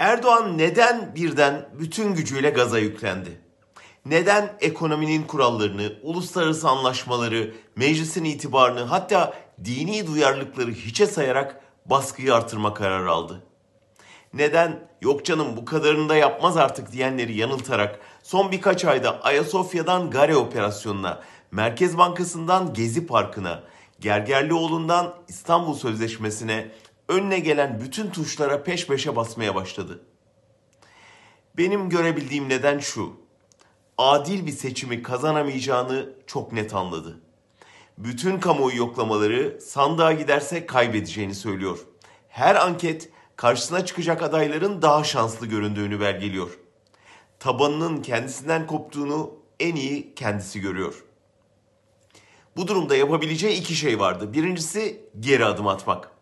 Erdoğan neden birden bütün gücüyle gaza yüklendi? Neden ekonominin kurallarını, uluslararası anlaşmaları, meclisin itibarını hatta dini duyarlılıkları hiçe sayarak baskıyı artırma kararı aldı? Neden yok canım bu kadarını da yapmaz artık diyenleri yanıltarak son birkaç ayda Ayasofya'dan Gare operasyonuna, Merkez Bankası'ndan Gezi Parkı'na, Gergerlioğlu'ndan İstanbul Sözleşmesi'ne önüne gelen bütün tuşlara peş peşe basmaya başladı. Benim görebildiğim neden şu. Adil bir seçimi kazanamayacağını çok net anladı. Bütün kamuoyu yoklamaları sandığa giderse kaybedeceğini söylüyor. Her anket karşısına çıkacak adayların daha şanslı göründüğünü belgeliyor. Tabanının kendisinden koptuğunu en iyi kendisi görüyor. Bu durumda yapabileceği iki şey vardı. Birincisi geri adım atmak.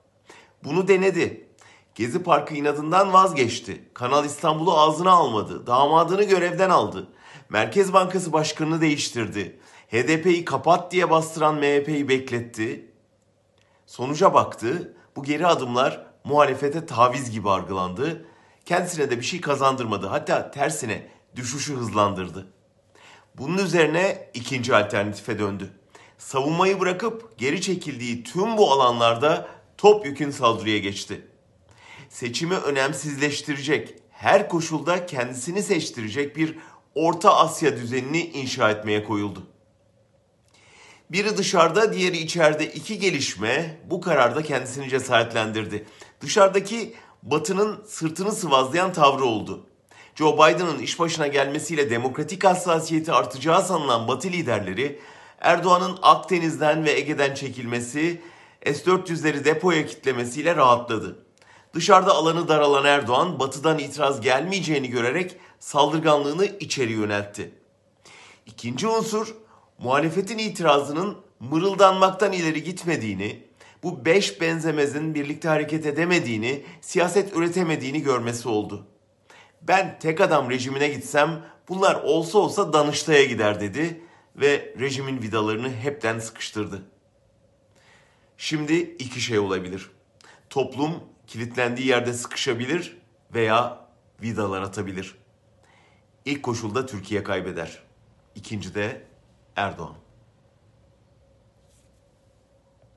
Bunu denedi. Gezi Parkı inadından vazgeçti. Kanal İstanbul'u ağzına almadı. Damadını görevden aldı. Merkez Bankası Başkanı'nı değiştirdi. HDP'yi kapat diye bastıran MHP'yi bekletti. Sonuca baktı. Bu geri adımlar muhalefete taviz gibi algılandı. Kendisine de bir şey kazandırmadı. Hatta tersine düşüşü hızlandırdı. Bunun üzerine ikinci alternatife döndü. Savunmayı bırakıp geri çekildiği tüm bu alanlarda topyekün saldırıya geçti. Seçimi önemsizleştirecek, her koşulda kendisini seçtirecek bir Orta Asya düzenini inşa etmeye koyuldu. Biri dışarıda, diğeri içeride iki gelişme bu kararda kendisini cesaretlendirdi. Dışarıdaki Batı'nın sırtını sıvazlayan tavrı oldu. Joe Biden'ın iş başına gelmesiyle demokratik hassasiyeti artacağı sanılan Batı liderleri Erdoğan'ın Akdeniz'den ve Ege'den çekilmesi, S-400'leri depoya kitlemesiyle rahatladı. Dışarıda alanı daralan Erdoğan, batıdan itiraz gelmeyeceğini görerek saldırganlığını içeri yöneltti. İkinci unsur, muhalefetin itirazının mırıldanmaktan ileri gitmediğini, bu beş benzemezin birlikte hareket edemediğini, siyaset üretemediğini görmesi oldu. Ben tek adam rejimine gitsem bunlar olsa olsa Danıştay'a gider dedi ve rejimin vidalarını hepten sıkıştırdı. Şimdi iki şey olabilir. Toplum kilitlendiği yerde sıkışabilir veya vidalar atabilir. İlk koşulda Türkiye kaybeder. İkinci de Erdoğan.